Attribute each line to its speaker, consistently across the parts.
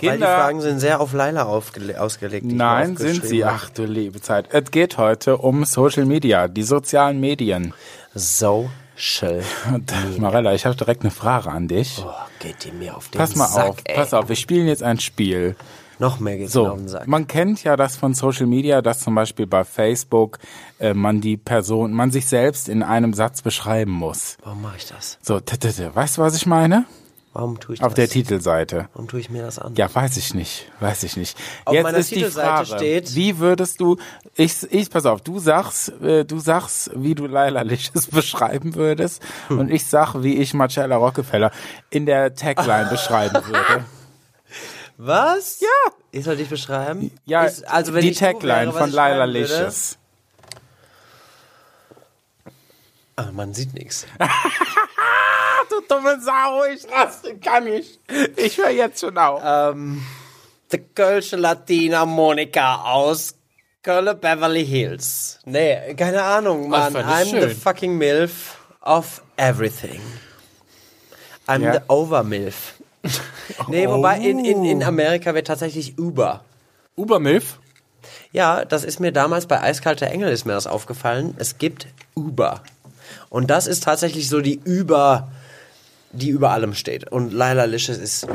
Speaker 1: Weil die
Speaker 2: Kinder-
Speaker 1: Fragen sind sehr auf aufgele- ausgelegt.
Speaker 2: Nein, sind sie. Ach du liebe Zeit. Es geht heute um Social Media, die sozialen Medien.
Speaker 1: Social.
Speaker 2: Und, Marella, ich habe direkt eine Frage an dich.
Speaker 1: Oh, geht die mir auf den
Speaker 2: Pass mal
Speaker 1: Sack,
Speaker 2: auf,
Speaker 1: ey.
Speaker 2: pass auf, wir spielen jetzt ein Spiel.
Speaker 1: Noch mehr geht's mir
Speaker 2: So,
Speaker 1: auf den Sack.
Speaker 2: man kennt ja das von Social Media, dass zum Beispiel bei Facebook äh, man die Person, man sich selbst in einem Satz beschreiben muss.
Speaker 1: Warum mache ich das?
Speaker 2: So, t -t -t. weißt du, was ich meine?
Speaker 1: Warum tue ich
Speaker 2: Auf
Speaker 1: das?
Speaker 2: der Titelseite.
Speaker 1: Warum tue ich mir das an?
Speaker 2: Ja, weiß ich nicht, weiß ich nicht.
Speaker 1: Auf
Speaker 2: Jetzt
Speaker 1: meiner
Speaker 2: ist die
Speaker 1: Titelseite
Speaker 2: Frage,
Speaker 1: steht-
Speaker 2: wie würdest du, ich, ich, pass auf, du sagst, äh, du sagst, wie du Laila Liches beschreiben würdest
Speaker 1: Hm.
Speaker 2: und ich sag, wie ich Marcella Rockefeller in der Tagline beschreiben würde.
Speaker 1: Was? Ja. Ich soll dich beschreiben?
Speaker 2: Ja,
Speaker 1: ich, also wenn
Speaker 2: die
Speaker 1: ich
Speaker 2: Tagline
Speaker 1: wäre,
Speaker 2: von Laila Liches.
Speaker 1: Ah, man sieht nichts.
Speaker 2: Du dumme Sau, ich raste, kann ich. Ich höre jetzt schon auf.
Speaker 1: ähm, die Kölsche Latina Monika aus Köln Beverly Hills. Nee, keine Ahnung, Mann. I'm the
Speaker 3: schön.
Speaker 1: fucking MILF of everything. I'm
Speaker 2: Ja.
Speaker 1: the Overmilf. nee, wobei in, in, in Amerika wird tatsächlich Uber.
Speaker 3: Ubermilf?
Speaker 1: Ja, das ist mir damals bei Eiskalter Engel ist mir das aufgefallen. Es gibt Uber. Und das ist tatsächlich so die Über, die über allem steht. Und Laila Licious ist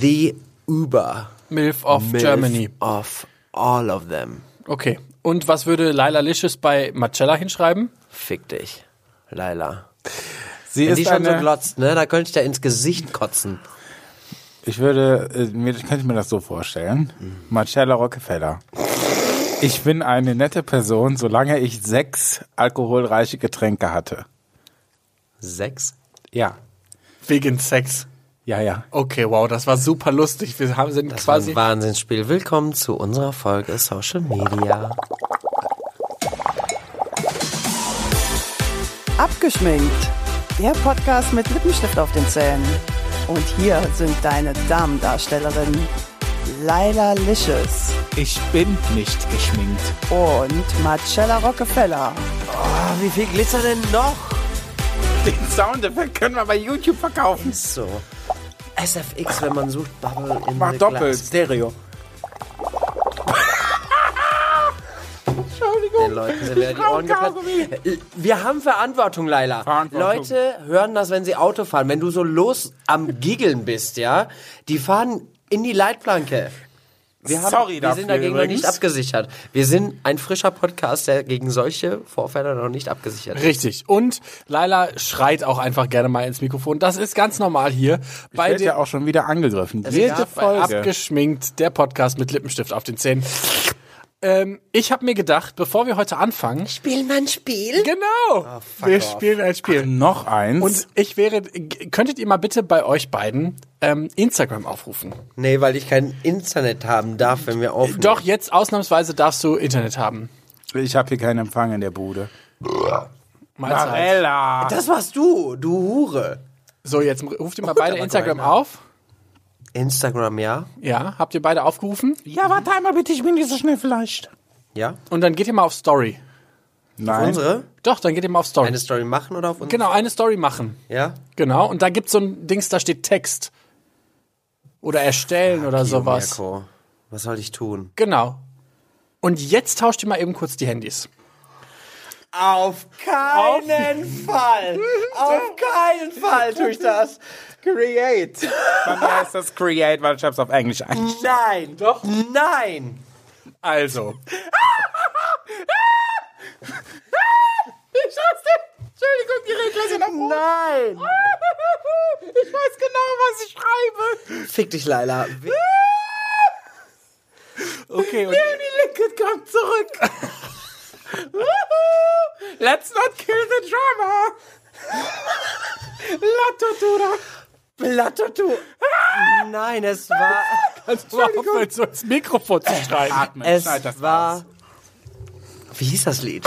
Speaker 1: the Uber.
Speaker 3: Milf of
Speaker 1: Milf
Speaker 3: Germany.
Speaker 1: Of all of them.
Speaker 3: Okay. Und was würde Laila Licious bei Marcella hinschreiben?
Speaker 1: Fick dich, Laila.
Speaker 2: Sie
Speaker 1: Wenn die
Speaker 2: ist
Speaker 1: schon so glotzt, ne, da könnte ich dir ins Gesicht kotzen.
Speaker 2: ich würde, äh, mir, könnte ich mir das so vorstellen. Marcella Rockefeller. Ich bin eine nette Person, solange ich sechs alkoholreiche Getränke hatte.
Speaker 1: Sechs?
Speaker 2: Ja.
Speaker 3: Wegen Sex.
Speaker 2: Ja, ja.
Speaker 3: Okay, wow, das war super lustig. Wir haben sind
Speaker 1: Das war
Speaker 3: quasi.
Speaker 1: ein Wahnsinnsspiel. Willkommen zu unserer Folge Social Media.
Speaker 4: Abgeschminkt. Der Podcast mit Lippenstift auf den Zähnen. Und hier sind deine Damendarstellerinnen Laila Licious
Speaker 2: Ich bin nicht geschminkt.
Speaker 4: und Marcella Rockefeller.
Speaker 1: Oh, wie viel Glitzer denn noch?
Speaker 2: Den Soundeffekt können wir bei YouTube verkaufen.
Speaker 1: So. SFX, wenn man sucht, Bubble in
Speaker 2: Mach
Speaker 1: the
Speaker 2: doppelt,
Speaker 1: Glass.
Speaker 2: Stereo.
Speaker 1: Den Leuten sind wieder die Ohren geplatzt. Wir haben Verantwortung, Laila.
Speaker 2: Verantwortung.
Speaker 1: Leute hören das, wenn sie Auto fahren. Wenn du so los am Giggeln bist, ja, die fahren in die Leitplanke. Wir, haben,
Speaker 2: Sorry
Speaker 1: wir
Speaker 2: dafür
Speaker 1: sind dagegen noch
Speaker 2: übrigens.
Speaker 1: nicht abgesichert. Wir sind ein frischer Podcast, der gegen solche Vorfälle noch nicht abgesichert ist.
Speaker 3: Richtig. Und Laila schreit auch einfach gerne mal ins Mikrofon. Das ist ganz normal hier. Bei
Speaker 2: Wird
Speaker 3: der
Speaker 2: ja auch schon wieder angegriffen. Jede
Speaker 1: bei
Speaker 2: Folge.
Speaker 3: Abgeschminkt, der Podcast mit Lippenstift auf den Zähnen. Ähm, ich habe mir gedacht, bevor wir heute anfangen.
Speaker 1: Spielen wir ein Spiel?
Speaker 3: Genau. wir spielen ein Spiel.
Speaker 2: Noch eins.
Speaker 3: Und ich wäre, könntet ihr mal bitte bei euch beiden ähm, Instagram aufrufen?
Speaker 1: Nee, weil ich kein Internet haben darf, wenn wir aufnehmen.
Speaker 3: Doch, jetzt ausnahmsweise darfst du Internet haben.
Speaker 2: ich habe hier keinen Empfang in der Bude.
Speaker 3: Mahlzeit.
Speaker 2: Marella.
Speaker 1: Das warst du, du Hure.
Speaker 3: So, jetzt ruft ihr mal beide
Speaker 1: aber
Speaker 3: Instagram
Speaker 1: kleiner.
Speaker 3: auf.
Speaker 1: Instagram, ja?
Speaker 3: Ja, habt ihr beide aufgerufen?
Speaker 2: Ja, warte einmal bitte, ich bin nicht so schnell vielleicht.
Speaker 1: Ja?
Speaker 3: Und dann geht ihr mal auf Story.
Speaker 2: Nein.
Speaker 1: Unsere?
Speaker 3: Doch, dann geht ihr mal auf Story.
Speaker 1: Eine Story machen oder auf uns?
Speaker 3: genau, eine Story machen.
Speaker 1: Ja?
Speaker 3: Genau. Und da gibt's so ein Dings, da steht Text. Oder erstellen oder sowas.
Speaker 1: Mirko, was soll ich tun?
Speaker 3: Genau. Und jetzt tauscht ihr mal eben kurz die Handys.
Speaker 1: Auf keinen Fall! Auf keinen Fall tue ich das!
Speaker 2: Create. Bei mir heißt das Create, weil ich hab's auf Englisch eingestellt.
Speaker 1: Nein! Doch! Nein!
Speaker 3: Also.
Speaker 2: Ich raste. Entschuldigung, die Regler sind auf
Speaker 1: Nein!
Speaker 2: Ich weiß genau, was ich schreibe.
Speaker 1: Fick dich, Laila. Wi-
Speaker 3: Okay, und
Speaker 2: Die Linke kommt zurück. Let's not kill the drama. Lattotura.
Speaker 1: Blattertu! Nein, es war.
Speaker 3: kannst du mal aufhören, so ins Mikrofon zu schreien.
Speaker 2: Atmen.
Speaker 1: Es war.
Speaker 2: raus.
Speaker 1: Wie hieß das Lied?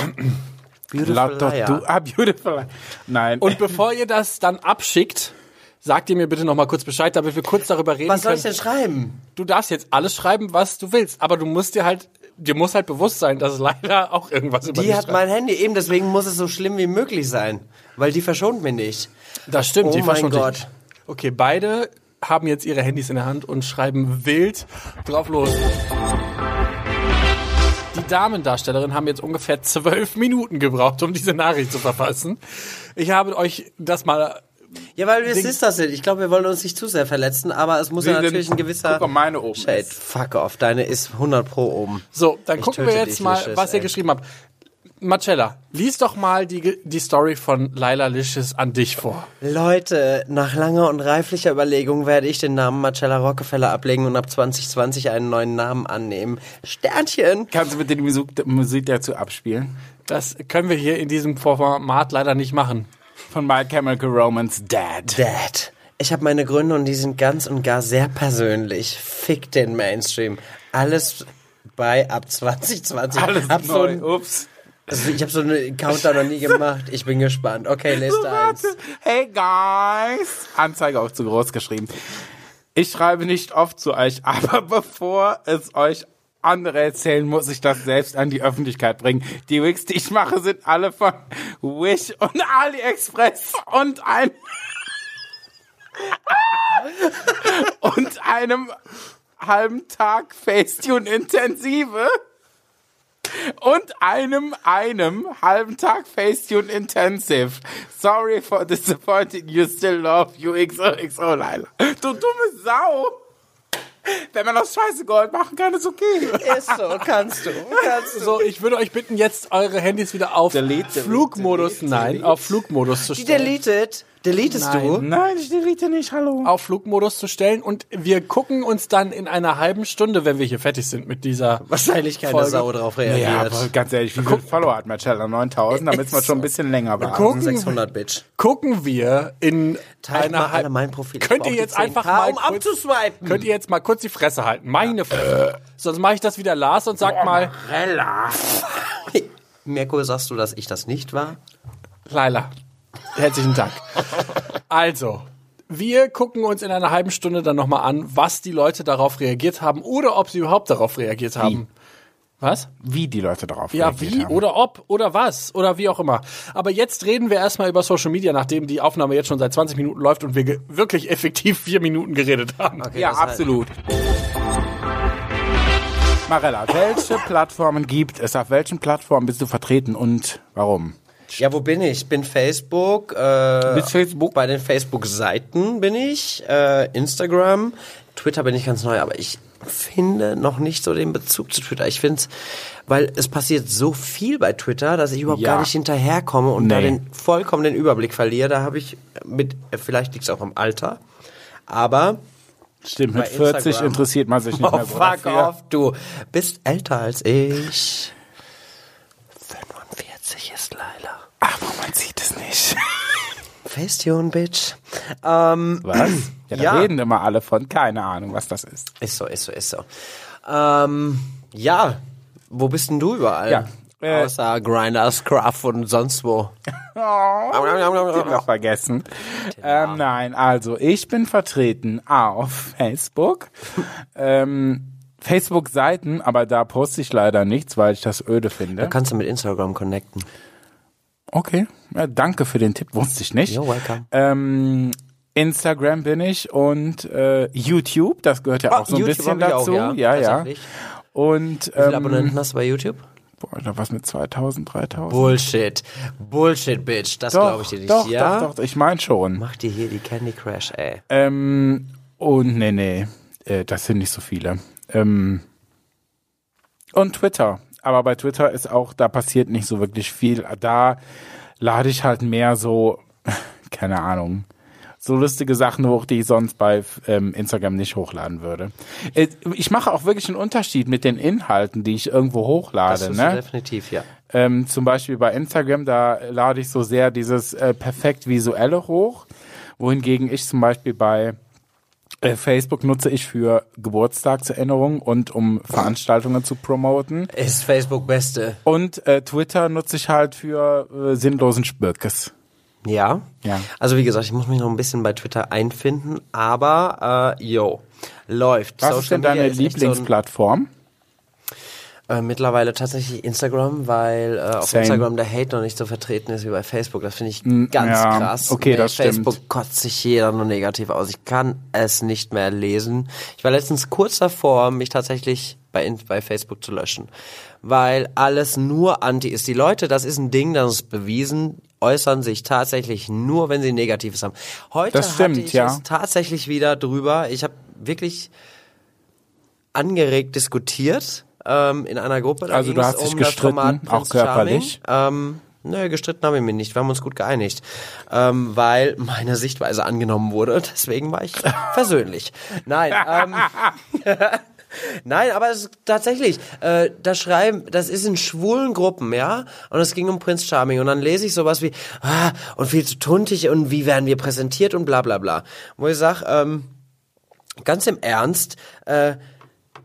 Speaker 1: Beautiful
Speaker 2: Lattotura.
Speaker 1: Liar.
Speaker 2: Ah, beautiful. Nein.
Speaker 3: Und bevor ihr das dann abschickt, sagt ihr mir bitte noch mal kurz Bescheid, damit wir kurz darüber reden
Speaker 1: Was soll
Speaker 3: können.
Speaker 1: ich denn schreiben?
Speaker 3: du darfst jetzt alles schreiben, was du willst, aber du musst dir halt, dir muss halt bewusst sein, dass leider auch irgendwas über
Speaker 1: Die
Speaker 3: dich
Speaker 1: hat mein Handy eben, deswegen muss es so schlimm wie möglich sein. Weil die verschont mich nicht.
Speaker 3: Das stimmt,
Speaker 1: Oh
Speaker 3: die
Speaker 1: mein
Speaker 3: verschont dich.
Speaker 1: Gott.
Speaker 3: Okay, beide haben jetzt ihre Handys in der Hand und schreiben wild drauf los. Die Damendarstellerinnen haben jetzt ungefähr zwölf Minuten gebraucht, um diese Nachricht zu verfassen. Ich habe euch das mal.
Speaker 1: Ja, weil wir Sisters sind. Ich glaube, wir wollen uns nicht zu sehr verletzen, aber es muss ja natürlich
Speaker 2: denn-
Speaker 1: ein gewisser
Speaker 2: guck mal, meine oben
Speaker 1: Shade.
Speaker 2: ist.
Speaker 1: Fuck off, deine ist 100 pro oben.
Speaker 3: So, dann
Speaker 1: Ich
Speaker 3: gucken wir jetzt
Speaker 1: dich,
Speaker 3: mal,
Speaker 1: Licious,
Speaker 3: was ihr
Speaker 1: ey.
Speaker 3: geschrieben habt. Marcella, lies doch mal die, die Story von Laila Licious an dich vor.
Speaker 1: Leute, nach langer und reiflicher Überlegung werde ich den Namen Marcella Rockefeller ablegen und ab 2020 einen neuen Namen annehmen. Sternchen!
Speaker 2: Kannst du bitte die Musik, Musik dazu abspielen?
Speaker 3: Das können wir hier in diesem Format leider nicht machen.
Speaker 2: Von My Chemical Romance Dad.
Speaker 1: Dad. Ich habe meine Gründe und die sind ganz und gar sehr persönlich. Fick den Mainstream. Alles bei ab 2020.
Speaker 2: Alles
Speaker 1: so
Speaker 2: neu.
Speaker 1: ein,
Speaker 2: Ups.
Speaker 1: also ich habe so einen Countdown noch nie gemacht. Ich bin gespannt. Okay, Liste 1.
Speaker 2: Hey guys. Anzeige auch zu groß geschrieben. Ich schreibe nicht oft zu euch, aber bevor es euch andere erzählen, muss ich das selbst an die Öffentlichkeit bringen. Die Wigs, die ich mache, sind alle von Wish und AliExpress und ein und einem halben Tag Facetune Intensive und einem, einem halben Tag Facetune Intensive. Sorry for disappointing you, still love you, XOXO, Leila. Du dumme Sau! Wenn man aus Scheiße Gold machen kann, ist okay.
Speaker 1: Ist so, kannst du. Kannst du.
Speaker 3: So, ich würde euch bitten, jetzt eure Handys wieder auf
Speaker 2: Delete, delete,
Speaker 3: Flugmodus,
Speaker 2: delete,
Speaker 3: nein,
Speaker 2: delete.
Speaker 3: auf Flugmodus zu
Speaker 1: Die
Speaker 3: stellen.
Speaker 1: deleted. Deletest
Speaker 3: Nein.
Speaker 1: du?
Speaker 2: Nein, ich delete nicht, hallo.
Speaker 3: auf Flugmodus zu stellen und wir gucken uns dann in einer halben Stunde, wenn wir hier fertig sind mit dieser
Speaker 1: Wahrscheinlich keine
Speaker 3: Folge.
Speaker 1: Sau drauf
Speaker 2: Ja,
Speaker 1: reagiert.
Speaker 2: aber ganz ehrlich, wie viele Follower hat Marcella? 9000? Da müssen wir schon ein bisschen länger warten.
Speaker 3: gucken,
Speaker 1: 600 Bitch.
Speaker 3: gucken wir in
Speaker 1: Teilt mal
Speaker 3: einer
Speaker 1: alle
Speaker 3: halben
Speaker 1: mein Profil.
Speaker 3: Könnt ihr jetzt
Speaker 1: 10K,
Speaker 3: einfach mal
Speaker 1: um
Speaker 3: kurz,
Speaker 1: abzuswipen.
Speaker 3: könnt ihr jetzt mal kurz die Fresse halten? Meine Fresse. Sonst mache ich das wieder Lars und sag mal
Speaker 1: Mirko, sagst du, dass ich das nicht war?
Speaker 3: Laila. Herzlichen Dank. Also, wir gucken uns in einer halben Stunde dann nochmal an, was die Leute darauf reagiert haben oder ob sie überhaupt darauf reagiert haben. Was?
Speaker 2: Wie die Leute darauf
Speaker 3: Ja,
Speaker 2: reagiert
Speaker 3: wie
Speaker 2: haben.
Speaker 3: oder ob oder was oder wie auch immer. Aber jetzt reden wir erstmal über Social Media, nachdem die Aufnahme jetzt schon seit 20 Minuten läuft und wir wirklich effektiv vier Minuten geredet haben.
Speaker 2: Ja,
Speaker 1: das heißt-
Speaker 2: absolut. Marella, welche Plattformen gibt es? Auf welchen Plattformen bist du vertreten und warum?
Speaker 1: Ja, wo bin ich? Bin Facebook. Äh,
Speaker 2: Bist Facebook?
Speaker 1: Bei den Facebook-Seiten bin ich. Äh, Instagram. Twitter bin ich ganz neu, aber ich finde noch nicht so den Bezug zu Twitter. Ich finde es, weil es passiert so viel bei Twitter, dass ich überhaupt
Speaker 2: Ja.
Speaker 1: gar nicht hinterherkomme und da
Speaker 2: Nee.
Speaker 1: den vollkommen den Überblick verliere. Da habe ich mit, vielleicht liegt es auch am Alter, aber
Speaker 2: Stimmt, mit
Speaker 1: Bei
Speaker 2: 40
Speaker 1: Instagram.
Speaker 2: interessiert man sich nicht
Speaker 1: Oh,
Speaker 2: mehr so
Speaker 1: fuck
Speaker 2: dafür.
Speaker 1: off, du bist älter als ich. 45 ist Laila.
Speaker 2: Aber man sieht es nicht.
Speaker 1: Facetune, Bitch. Ähm,
Speaker 2: Was? Ja, da
Speaker 1: Ja.
Speaker 2: reden immer alle von. Keine Ahnung, was das ist.
Speaker 1: ist so, ist so, ist so. Ähm, ja, wo bist denn du überall?
Speaker 2: Ja, äh,
Speaker 1: Außer Grindr, Scruff und sonst wo.
Speaker 2: Tinder vergessen. Ähm, nein, also ich bin vertreten auf Facebook. ähm, Facebook-Seiten, aber da poste ich leider nichts, weil ich das öde finde.
Speaker 1: Kannst du mit Instagram connecten.
Speaker 2: Okay, ja, danke für den Tipp, wusste ich nicht.
Speaker 1: You're welcome.
Speaker 2: Ähm, Instagram bin ich und äh, YouTube, das gehört ja
Speaker 1: Ah,
Speaker 2: auch so ein
Speaker 1: YouTube
Speaker 2: bisschen
Speaker 1: ich auch,
Speaker 2: dazu.
Speaker 1: ja,
Speaker 2: ja, ja. Und
Speaker 1: Wie viele
Speaker 2: ähm,
Speaker 1: Abonnenten hast du bei YouTube?
Speaker 2: boah, da was mit 2000, 3000.
Speaker 1: Bullshit. Bullshit, Bitch. Das glaube ich dir nicht.
Speaker 2: doch,
Speaker 1: ja?
Speaker 2: doch, doch, ich meine schon.
Speaker 1: Mach dir hier die Candy Crush, ey.
Speaker 2: Ähm, und nee, nee, äh, das sind nicht so viele. Ähm, und Twitter. Aber bei Twitter ist auch, da passiert nicht so wirklich viel. Da lade ich halt mehr so, keine Ahnung, so lustige Sachen hoch, die ich sonst bei ähm, Instagram nicht hochladen würde. Äh, Ich mache auch wirklich einen Unterschied mit den Inhalten, die ich irgendwo
Speaker 1: Das
Speaker 2: hochlade.
Speaker 1: tust du
Speaker 2: Ne?
Speaker 1: definitiv, ja.
Speaker 2: Ähm, zum Beispiel bei Instagram, da lade ich so sehr dieses äh, perfekt visuelle hoch, wohingegen ich zum Beispiel bei Facebook nutze ich für Geburtstagserinnerungen und um Veranstaltungen zu promoten.
Speaker 1: Ist Facebook Beste.
Speaker 2: Und äh, Twitter nutze ich halt für äh, sinnlosen Spöckes.
Speaker 1: Ja.
Speaker 2: Ja.
Speaker 1: Also wie gesagt, ich muss mich noch ein bisschen bei Twitter einfinden, aber äh, yo, läuft.
Speaker 2: Was ist denn deine
Speaker 1: echt so
Speaker 2: Lieblingsplattform?
Speaker 1: Äh, mittlerweile tatsächlich Instagram, weil äh, auf
Speaker 2: Same.
Speaker 1: Instagram der Hate noch nicht so vertreten ist wie bei Facebook. Das finde ich ganz
Speaker 2: ja,
Speaker 1: krass.
Speaker 2: okay,
Speaker 1: Bei
Speaker 2: das stimmt.
Speaker 1: Facebook kotzt sich jeder nur negativ aus. Ich kann es nicht mehr lesen. Ich war letztens kurz davor, mich tatsächlich bei, bei Facebook zu löschen, weil alles nur anti ist. Die Leute, das ist ein Ding, das ist bewiesen, äußern sich tatsächlich nur, wenn sie Negatives haben. Heute
Speaker 2: Das stimmt,
Speaker 1: hatte ich
Speaker 2: ja.
Speaker 1: es tatsächlich wieder drüber. Ich habe wirklich angeregt diskutiert ähm, in einer Gruppe. Da
Speaker 2: Also du hast dich
Speaker 1: um das
Speaker 2: gestritten, auch körperlich?
Speaker 1: Ähm, Nö, gestritten haben wir mich nicht. Wir haben uns gut geeinigt. Ähm, weil meine Sichtweise angenommen wurde. Deswegen war ich versöhnlich. Nein, ähm, Nein, aber es ist tatsächlich, äh, das Schreiben, das ist in schwulen Gruppen, ja, und es ging um Prince Charming und dann lese ich sowas wie, ah, und viel zu tuntig und wie werden wir präsentiert und bla bla bla. Wo ich sag, ähm, ganz im Ernst, äh,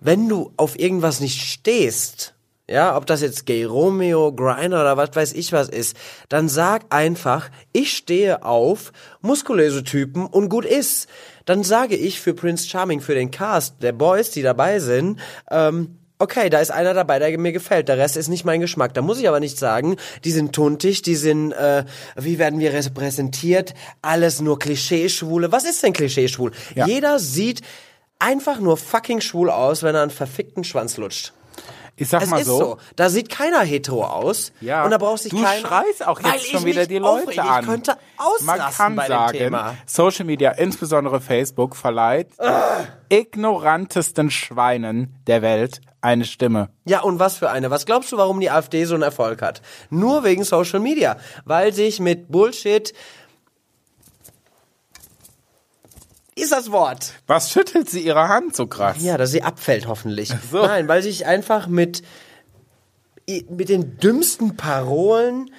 Speaker 1: wenn du auf irgendwas nicht stehst, ja, ob das jetzt Gay Romeo, Griner oder was weiß ich was ist, dann sag einfach, ich stehe auf muskulöse Typen und gut ist. Dann sage ich für Prince Charming, für den Cast der Boys, die dabei sind, ähm, okay, da ist einer dabei, der mir gefällt, der Rest ist nicht mein Geschmack. Da muss ich aber nicht sagen, die sind tuntig, die sind, äh, wie werden wir repräsentiert, alles nur Klischeeschwule. Was ist denn Klischeeschwul?
Speaker 2: Ja.
Speaker 1: Jeder sieht einfach nur fucking schwul aus, wenn er einen verfickten Schwanz lutscht.
Speaker 2: Ich sag
Speaker 1: Es
Speaker 2: mal
Speaker 1: ist
Speaker 2: so.
Speaker 1: so. Da sieht keiner hetero aus.
Speaker 2: Ja.
Speaker 1: Und da braucht sich
Speaker 2: du
Speaker 1: keiner.
Speaker 2: schreist auch jetzt schon wieder die Leute an.
Speaker 1: Ich könnte
Speaker 2: Man
Speaker 1: ausrasten
Speaker 2: kann
Speaker 1: bei dem
Speaker 2: sagen. Social Media, insbesondere Facebook, verleiht ignorantesten Schweinen der Welt eine Stimme.
Speaker 1: Ja, und was für eine? Was glaubst du, warum die AfD so einen Erfolg hat? Nur wegen Social Media. Weil sich mit Bullshit. Ist das Wort.
Speaker 2: Was schüttelt sie ihre Hand so krass?
Speaker 1: Ja, dass sie abfällt hoffentlich.
Speaker 2: so.
Speaker 1: Nein, weil sich einfach mit, mit den dümmsten Parolen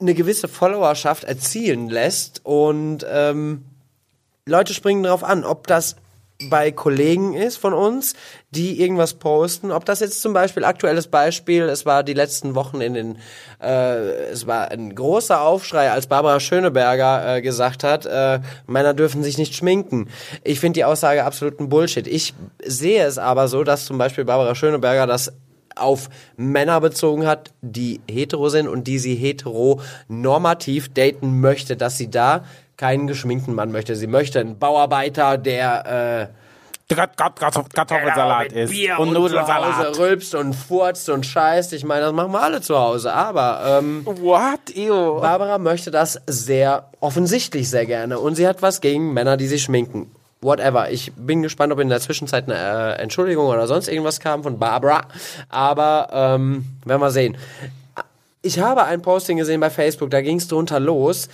Speaker 1: eine gewisse Followerschaft erzielen lässt und ähm, Leute springen drauf an, ob das bei Kollegen ist von uns, die irgendwas posten, ob das jetzt zum Beispiel aktuelles Beispiel, es war die letzten Wochen in den, äh, es war ein großer Aufschrei, als Barbara Schöneberger äh, gesagt hat, äh, Männer dürfen sich nicht schminken. Ich finde die Aussage absoluten Bullshit. Ich sehe es aber so, dass zum Beispiel Barbara Schöneberger das auf Männer bezogen hat, die hetero sind und die sie hetero normativ daten möchte, dass sie da keinen geschminkten Mann möchte. Sie möchte einen Bauarbeiter, der äh,
Speaker 2: Kartoffelsalat
Speaker 1: mit
Speaker 2: ist und
Speaker 1: und, zu Hause rülpst und furzt und scheißt. Ich meine, das machen wir alle zu Hause. Aber ähm,
Speaker 2: What? Ew.
Speaker 1: Barbara möchte das sehr offensichtlich sehr gerne und sie hat was gegen Männer, die sich schminken. Whatever. Ich bin gespannt, ob in der Zwischenzeit eine äh, Entschuldigung oder sonst irgendwas kam von Barbara. Aber ähm, werden wir sehen. Ich habe ein Posting gesehen bei Facebook, da ging es drunter los.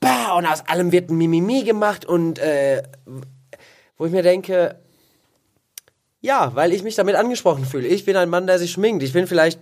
Speaker 1: Bah, und aus allem wird ein Mimimi gemacht und äh, wo ich mir denke, ja, weil ich mich damit angesprochen fühle. Ich bin ein Mann, der sich schminkt. Ich bin vielleicht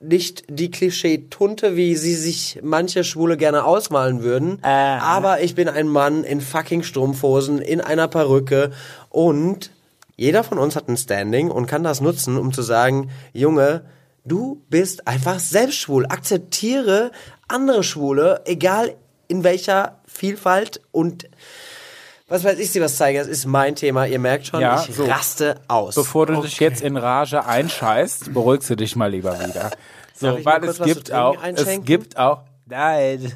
Speaker 1: nicht die Klischee-Tunte, wie sie sich manche Schwule gerne ausmalen würden. Aber ich bin ein Mann in fucking Strumpfhosen, in einer Perücke und jeder von uns hat ein Standing und kann das nutzen, um zu sagen, Junge, du bist einfach selbst schwul. Akzeptiere andere Schwule, egal in welcher Vielfalt und was weiß ich sie was zeige. Es ist mein Thema. Ihr merkt schon,
Speaker 2: Ja,
Speaker 1: ich
Speaker 2: so.
Speaker 1: raste aus.
Speaker 2: Bevor du dich jetzt in Rage einscheißt, beruhigst du dich mal lieber wieder. So, weil es gibt auch, es gibt auch, nein,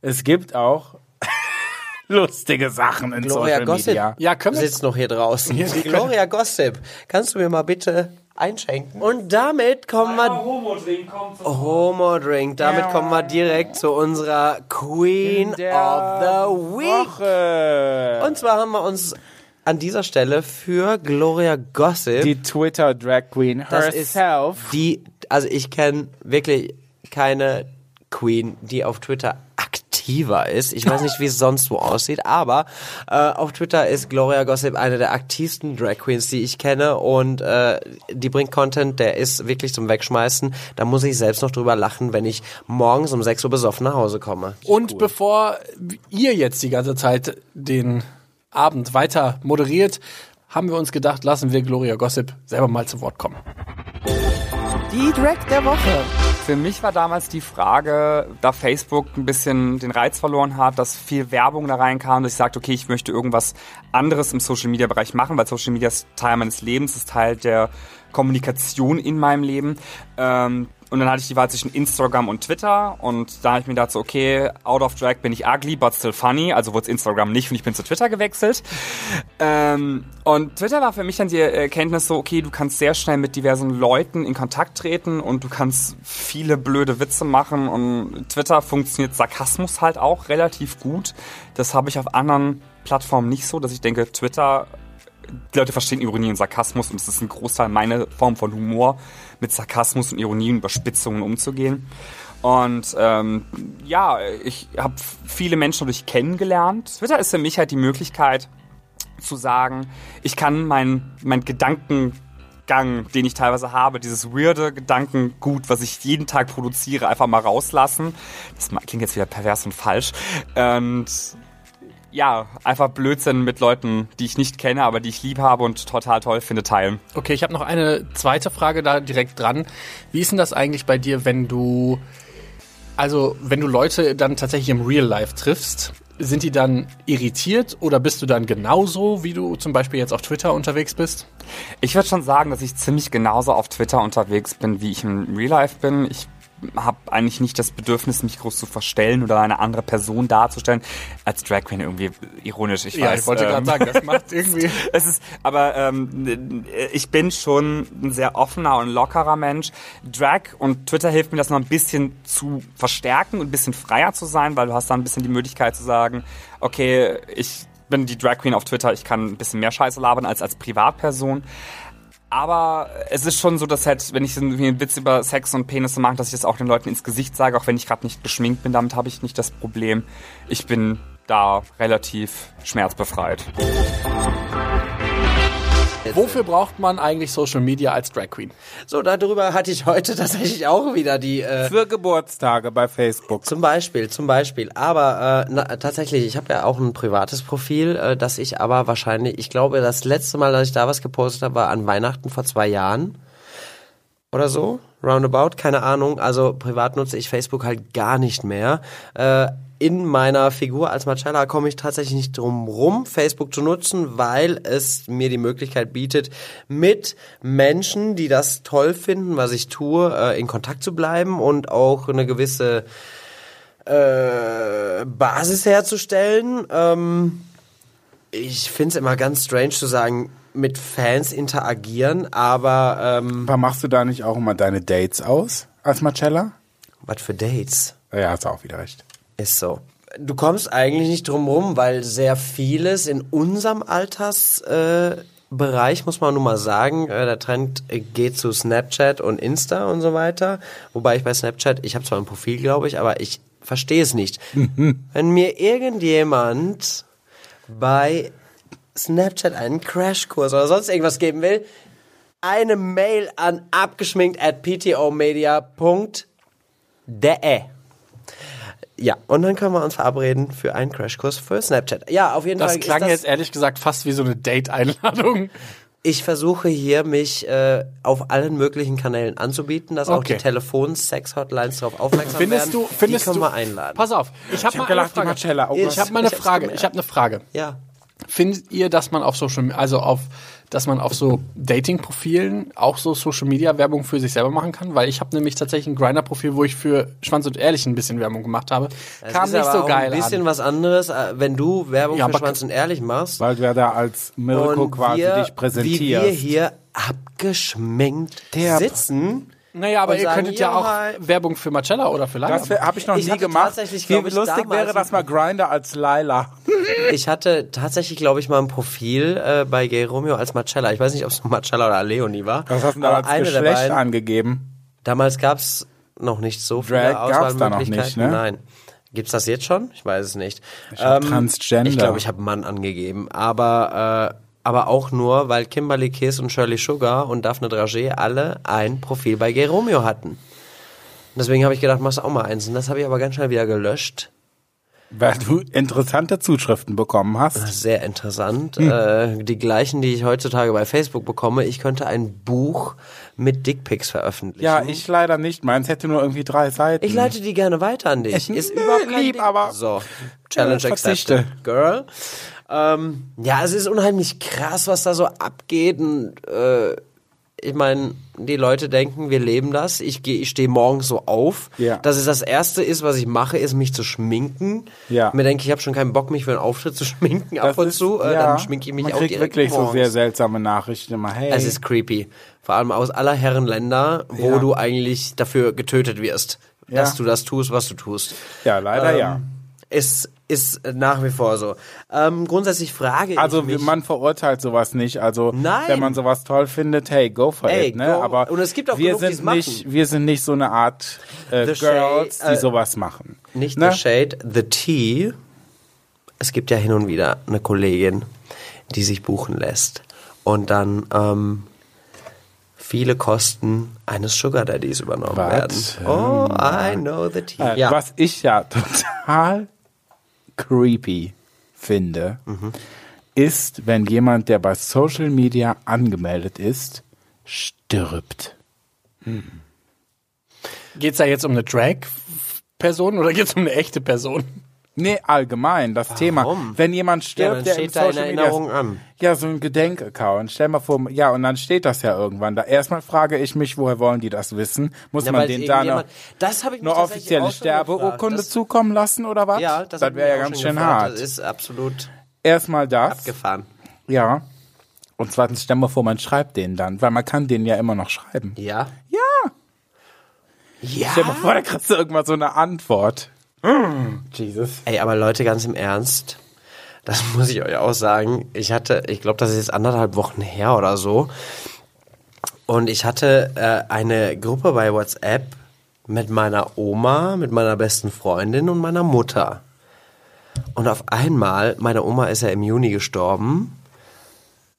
Speaker 2: es gibt auch lustige Sachen in
Speaker 1: Gloria
Speaker 2: Social
Speaker 1: Gossip
Speaker 2: Media.
Speaker 3: Ja, können wir-
Speaker 1: sitzt noch hier draußen. Gloria Gossip. Kannst du mir mal bitte einschenken? Und damit kommen wir Homo Drink. Damit kommen wir direkt zu unserer Queen of the Week.
Speaker 2: Woche.
Speaker 1: Und zwar haben wir uns an dieser Stelle für Gloria Gossip
Speaker 2: die Twitter Drag Queen
Speaker 1: Das ist
Speaker 2: herself.
Speaker 1: die, also ich kenne wirklich keine Queen, die auf Twitter aktiver ist. Ich weiß nicht, wie es sonst wo aussieht, aber äh, auf Twitter ist Gloria Gossip eine der aktivsten Drag Queens, die ich kenne und äh, die bringt Content, der ist wirklich zum Wegschmeißen. Da muss ich selbst noch drüber lachen, wenn ich morgens um 6 Uhr besoffen nach Hause komme.
Speaker 3: Und bevor ihr jetzt die ganze Zeit den Abend weiter moderiert, haben wir uns gedacht, lassen wir Gloria Gossip selber mal zu Wort kommen.
Speaker 4: Die Drag der Woche.
Speaker 5: Für mich war damals die Frage, da Facebook ein bisschen den Reiz verloren hat, dass viel Werbung da reinkam, dass ich sagte, okay, ich möchte irgendwas anderes im Social Media Bereich machen, weil Social Media ist Teil meines Lebens, ist Teil der Kommunikation in meinem Leben. Ähm, und dann hatte ich die Wahl zwischen Instagram und Twitter und da habe ich mir gedacht, so, okay, out of drag bin ich ugly, but still funny, also wurde Instagram nicht und ich bin zu Twitter gewechselt. Ähm, und Twitter war für mich dann die Erkenntnis so, okay, du kannst sehr schnell mit diversen Leuten in Kontakt treten und du kannst viele blöde Witze machen und Twitter funktioniert Sarkasmus halt auch relativ gut. Das habe ich auf anderen Plattformen nicht so, dass ich denke, Twitter die Leute verstehen Ironie und Sarkasmus und es ist ein Großteil meiner Form von Humor, mit Sarkasmus und Ironie und Überspitzungen umzugehen. Und ähm, ja, ich habe viele Menschen dadurch kennengelernt. Twitter ist für mich halt die Möglichkeit zu sagen, ich kann mein, mein Gedankengang, den ich teilweise habe, dieses weirde Gedankengut, was ich jeden Tag produziere, einfach mal rauslassen. Das klingt jetzt wieder pervers und falsch. Und ja, einfach Blödsinn mit Leuten, die ich nicht kenne, aber die ich lieb habe und total toll finde, teilen.
Speaker 3: Okay, ich habe noch eine zweite Frage da direkt dran. Wie ist denn das eigentlich bei dir, wenn du, also wenn du Leute dann tatsächlich im Real Life triffst? Sind die dann irritiert oder bist du dann genauso, wie du zum Beispiel jetzt auf Twitter unterwegs bist?
Speaker 5: Ich würde schon sagen, dass ich ziemlich genauso auf Twitter unterwegs bin, wie ich im Real Life bin. Ich habe eigentlich nicht das Bedürfnis, mich groß zu verstellen oder eine andere Person darzustellen. Als Drag Queen irgendwie ironisch, ich
Speaker 3: ja,
Speaker 5: weiß.
Speaker 3: ich wollte
Speaker 5: ähm,
Speaker 3: gerade sagen, das macht irgendwie.
Speaker 5: es ist, aber ähm, ich bin schon ein sehr offener und lockerer Mensch. Drag und Twitter hilft mir, das noch ein bisschen zu verstärken und ein bisschen freier zu sein, weil du hast da ein bisschen die Möglichkeit zu sagen, okay, ich bin die Drag Queen auf Twitter, ich kann ein bisschen mehr Scheiße labern als als Privatperson. Aber es ist schon so, dass halt, wenn ich irgendwie einen Witz über Sex und Penisse mache, dass ich das auch den Leuten ins Gesicht sage, auch wenn ich gerade nicht geschminkt bin, damit habe ich nicht das Problem. Ich bin da relativ schmerzbefreit.
Speaker 3: Wofür braucht man eigentlich Social Media als Drag Queen?
Speaker 1: So, darüber hatte ich heute tatsächlich auch wieder die. Äh,
Speaker 2: Für Geburtstage bei Facebook.
Speaker 1: Zum Beispiel, zum Beispiel. Aber äh, na, tatsächlich, ich habe ja auch ein privates Profil, äh, das ich aber wahrscheinlich, ich glaube, das letzte Mal, dass ich da was gepostet habe, war an Weihnachten vor zwei Jahren oder so. Roundabout, keine Ahnung. Also privat nutze ich Facebook halt gar nicht mehr. Äh, in meiner Figur als Marcella komme ich tatsächlich nicht drum rum, Facebook zu nutzen, weil es mir die Möglichkeit bietet, mit Menschen, die das toll finden, was ich tue, äh, in Kontakt zu bleiben und auch eine gewisse äh, Basis herzustellen. Ähm, ich finde es immer ganz strange zu sagen, mit Fans interagieren, aber ähm,
Speaker 2: Aber machst du da nicht auch immer deine Dates aus als Marcella?
Speaker 1: was für Dates?
Speaker 2: Ja, hast du auch wieder recht.
Speaker 1: Ist so. Du kommst eigentlich nicht drum rum, weil sehr vieles in unserem Altersbereich, äh, Bereich, muss man nun mal sagen, äh, der Trend äh, geht zu Snapchat und Insta und so weiter. Wobei ich bei Snapchat, ich habe zwar ein Profil, glaube ich, aber ich verstehe es nicht. Wenn mir irgendjemand bei Snapchat einen Crashkurs oder sonst irgendwas geben will, eine Mail an abgeschminkt at ptomedia.de. Ja, und dann können wir uns verabreden für einen Crashkurs für Snapchat. Ja, auf jeden
Speaker 3: Das
Speaker 1: Fall.
Speaker 3: klang
Speaker 1: ist das,
Speaker 3: jetzt ehrlich gesagt fast wie so eine Date-Einladung.
Speaker 1: ich versuche hier mich äh, auf allen möglichen Kanälen anzubieten, dass auch
Speaker 3: Okay.
Speaker 1: die Telefon-Sex-Hotlines darauf aufmerksam
Speaker 3: Findest
Speaker 1: werden.
Speaker 3: du, findest
Speaker 1: die können
Speaker 3: du,
Speaker 1: wir einladen.
Speaker 3: Pass auf, ich habe
Speaker 2: hab
Speaker 3: eine
Speaker 2: gelacht, die
Speaker 3: Frage.
Speaker 2: Marcella. Oh,
Speaker 3: ich habe mal eine Frage.
Speaker 1: gemerkt.
Speaker 3: Ich habe eine Frage.
Speaker 1: ja.
Speaker 3: Findet ihr, dass man auf Social, also auf, dass man auf so Dating-Profilen auch so Social Media Werbung für sich selber machen kann? Weil ich habe nämlich tatsächlich ein Grinder-Profil, wo ich für Schwanz und Ehrlich ein bisschen Werbung gemacht habe.
Speaker 1: Es
Speaker 3: Kam
Speaker 1: ist
Speaker 3: nicht
Speaker 1: aber
Speaker 3: so
Speaker 1: auch
Speaker 3: geil
Speaker 1: ein bisschen
Speaker 3: an.
Speaker 1: was anderes, äh, wenn du Werbung
Speaker 3: Ja,
Speaker 1: für
Speaker 3: aber-
Speaker 1: Schwanz und Ehrlich machst.
Speaker 2: Weil du ja da als Mirko
Speaker 1: und
Speaker 2: quasi
Speaker 1: wir,
Speaker 2: dich präsentierst.
Speaker 1: Wie wir hier abgeschminkt
Speaker 2: Der-
Speaker 1: sitzen.
Speaker 3: Naja, aber ihr
Speaker 1: sagen,
Speaker 3: könntet ja
Speaker 1: ja,
Speaker 3: auch. Werbung für Marcella oder für Laila.
Speaker 2: Das habe ich noch
Speaker 1: Ich
Speaker 2: nie gemacht.
Speaker 1: tatsächlich,
Speaker 2: Wie lustig wäre das mal Grinder als Laila.
Speaker 1: Ich hatte tatsächlich, glaube ich, mal ein Profil äh, bei Gay Romeo als Marcella. Ich weiß nicht, ob es Marcella oder Leonie war.
Speaker 2: Was hast du da als Geschlecht
Speaker 1: beiden.
Speaker 2: angegeben?
Speaker 1: Damals gab's noch nicht so viele
Speaker 2: Drag noch nicht,
Speaker 1: Auswahlmöglichkeiten.
Speaker 2: ne?
Speaker 1: Nein. Gibt's das jetzt schon? Ich weiß es nicht.
Speaker 2: Ich hab Transgender.
Speaker 1: Ich glaube, ich habe Mann angegeben, aber äh, aber auch nur, weil Kimberly Kiss und Shirley Sugar und Daphne Dragé alle ein Profil bei Gay Romeo hatten. Deswegen habe ich gedacht, machst du auch mal eins. Und das habe ich aber ganz schnell wieder gelöscht.
Speaker 2: Weil du interessante Zuschriften bekommen hast.
Speaker 1: Sehr interessant.
Speaker 2: Hm.
Speaker 1: Äh, die gleichen, die ich heutzutage bei Facebook bekomme. Ich könnte ein Buch mit Dickpics veröffentlichen.
Speaker 2: Ja, ich leider nicht. Meins hätte nur irgendwie drei Seiten.
Speaker 1: Ich leite die gerne weiter an dich. Ist
Speaker 2: Nö,
Speaker 1: überhaupt
Speaker 2: lieb,
Speaker 1: Ding.
Speaker 2: aber-
Speaker 1: so Challenge accepted, girl. Ähm, ja, es ist unheimlich krass, was da so abgeht. Und, äh, ich meine, die Leute denken, wir leben das. Ich gehe, ich stehe morgens so auf.
Speaker 2: Ja.
Speaker 1: Das ist das erste ist, was ich mache, ist mich zu schminken.
Speaker 2: Ja.
Speaker 1: Mir denke, ich habe schon keinen Bock, mich für einen Auftritt zu schminken ab
Speaker 2: Das
Speaker 1: und
Speaker 2: ist-
Speaker 1: zu. Äh,
Speaker 2: ja,
Speaker 1: dann schminke ich mich
Speaker 2: man
Speaker 1: auch
Speaker 2: kriegt
Speaker 1: direkt
Speaker 2: wirklich so
Speaker 1: morgens.
Speaker 2: sehr seltsame Nachrichten immer. Hey,
Speaker 1: Es ist creepy. Vor allem aus aller Herren Länder, wo
Speaker 2: Ja.
Speaker 1: du eigentlich dafür getötet wirst, dass du das tust, was du tust.
Speaker 2: ja, leider
Speaker 1: Ähm,
Speaker 2: ja.
Speaker 1: Ist, ist nach wie vor so. Ähm, grundsätzlich frage
Speaker 2: Also
Speaker 1: ich mich,
Speaker 2: man verurteilt sowas nicht. Also
Speaker 1: Nein.
Speaker 2: wenn man sowas toll findet, hey, go for
Speaker 1: Hey,
Speaker 2: it. Ne?
Speaker 1: go.
Speaker 2: Aber
Speaker 1: Und es gibt auch
Speaker 2: wir
Speaker 1: genug,
Speaker 2: sind
Speaker 1: machen.
Speaker 2: nicht, wir sind nicht so eine Art äh, Girls,
Speaker 1: Shade,
Speaker 2: die
Speaker 1: äh,
Speaker 2: sowas machen.
Speaker 1: nicht
Speaker 2: ne?
Speaker 1: the shade, the tea. Es gibt ja hin und wieder eine Kollegin, die sich buchen lässt und dann ähm, viele Kosten eines Sugar Daddies übernommen
Speaker 2: Was?
Speaker 1: werden. Oh, I know the tea.
Speaker 2: Äh,
Speaker 1: ja.
Speaker 2: Was ich ja total creepy finde,
Speaker 1: Mhm.
Speaker 2: ist, wenn jemand, der bei Social Media angemeldet ist, stirbt.
Speaker 3: Geht's da jetzt um eine Drag-Person oder geht's um eine echte Person?
Speaker 2: Nee, allgemein, das Thema. Wenn jemand
Speaker 1: Ja,
Speaker 2: stirbt,
Speaker 1: dann
Speaker 2: der im
Speaker 1: steht da in
Speaker 2: Social
Speaker 1: Erinnerung
Speaker 2: Media
Speaker 1: an.
Speaker 2: Ja, so ein Gedenkaccount. Stell mal vor, ja, und dann steht das ja irgendwann da. Erstmal frage ich mich, woher wollen die das wissen? Muss
Speaker 1: Ja,
Speaker 2: man
Speaker 1: weil
Speaker 2: den da
Speaker 1: irgendjemand- das habe ich
Speaker 2: eine offizielle. Sterbeurkunde zukommen lassen oder was?
Speaker 1: Ja, das,
Speaker 2: das wäre ja ganz schön
Speaker 1: gefragt.
Speaker 2: hart.
Speaker 1: Das ist absolut
Speaker 2: Erstmal das.
Speaker 1: abgefahren.
Speaker 2: Ja. Und zweitens, stell mal vor, man schreibt den dann, weil man kann den ja immer noch schreiben.
Speaker 1: Ja?
Speaker 2: Ja.
Speaker 1: Ja.
Speaker 2: Stell mal vor, da kriegst du irgendwann so eine Antwort. Jesus.
Speaker 1: Ey, aber Leute, ganz im Ernst, das muss ich euch auch sagen. Ich hatte, ich glaube, das ist jetzt anderthalb Wochen her oder so. Und ich hatte äh, eine Gruppe bei WhatsApp mit meiner Oma, mit meiner besten Freundin und meiner Mutter. Und auf einmal, meine Oma ist ja im Juni gestorben.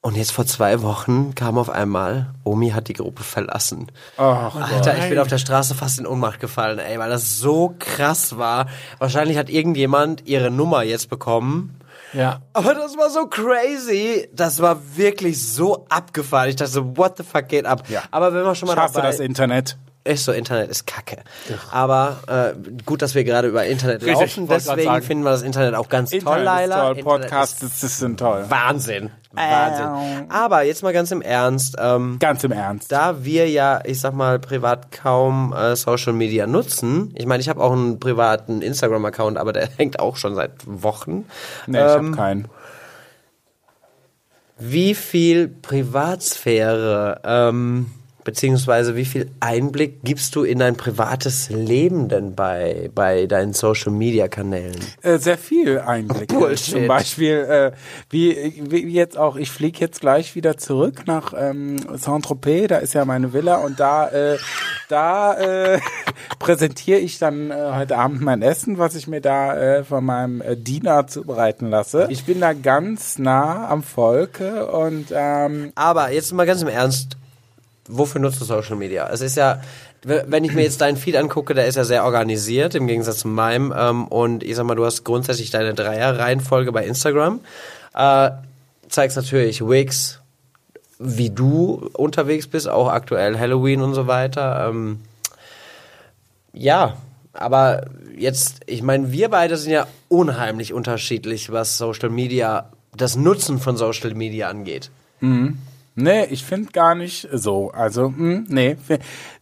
Speaker 1: Und jetzt vor zwei Wochen kam auf einmal, Omi hat die Gruppe verlassen.
Speaker 2: Ach,
Speaker 1: Alter, ich bin auf der Straße fast in Ohnmacht gefallen, ey, weil das so krass war. Wahrscheinlich hat irgendjemand ihre Nummer jetzt bekommen.
Speaker 3: Ja.
Speaker 1: Aber das war so crazy. Das war wirklich so abgefahren. Ich dachte so, what the fuck geht ab?
Speaker 2: Ja.
Speaker 1: Aber wenn man schon mal
Speaker 2: ich hasse
Speaker 1: dabei
Speaker 2: das Internet.
Speaker 1: Ist so, Internet ist kacke. Aber äh, gut, dass wir gerade über Internet
Speaker 3: Richtig,
Speaker 1: laufen. Deswegen finden wir das Internet auch ganz toll,
Speaker 2: Internet
Speaker 1: Laila.
Speaker 2: ist toll, Podcasts sind toll.
Speaker 1: Wahnsinn. Wahnsinn. Aber jetzt mal ganz im Ernst. Ähm,
Speaker 2: Ganz im Ernst.
Speaker 1: da wir ja, ich sag mal, privat kaum äh, Social Media nutzen, ich meine, ich habe auch einen privaten Instagram-Account, aber der hängt auch schon seit Wochen.
Speaker 2: Nee, ich
Speaker 1: ähm,
Speaker 2: hab keinen.
Speaker 1: Wie viel Privatsphäre, ähm, beziehungsweise wie viel Einblick gibst du in dein privates Leben denn bei, bei deinen Social-Media-Kanälen?
Speaker 2: Äh, sehr viel Einblick.
Speaker 1: Bullshit.
Speaker 2: Zum Beispiel, äh, wie, wie jetzt auch, ich fliege jetzt gleich wieder zurück nach ähm, Saint-Tropez, da ist ja meine Villa und da, äh, da äh, präsentiere ich dann äh, heute Abend mein Essen, was ich mir da äh, von meinem äh, Diener zubereiten lasse. Ich bin da ganz nah am Volke und ähm,
Speaker 1: Aber jetzt mal ganz im Ernst, wofür nutzt du Social Media? Es ist ja, wenn ich mir jetzt deinen Feed angucke, der ist ja sehr organisiert im Gegensatz zu meinem. Ähm, und ich sag mal, du hast grundsätzlich deine Dreier-Reihenfolge bei Instagram. Äh, zeigst natürlich Wigs, wie du unterwegs bist, auch aktuell Halloween und so weiter. Ähm, ja, aber jetzt, ich meine, wir beide sind ja unheimlich unterschiedlich, was Social Media, das Nutzen von Social Media angeht.
Speaker 2: Nee, ich finde gar nicht so. Also, mh, nee.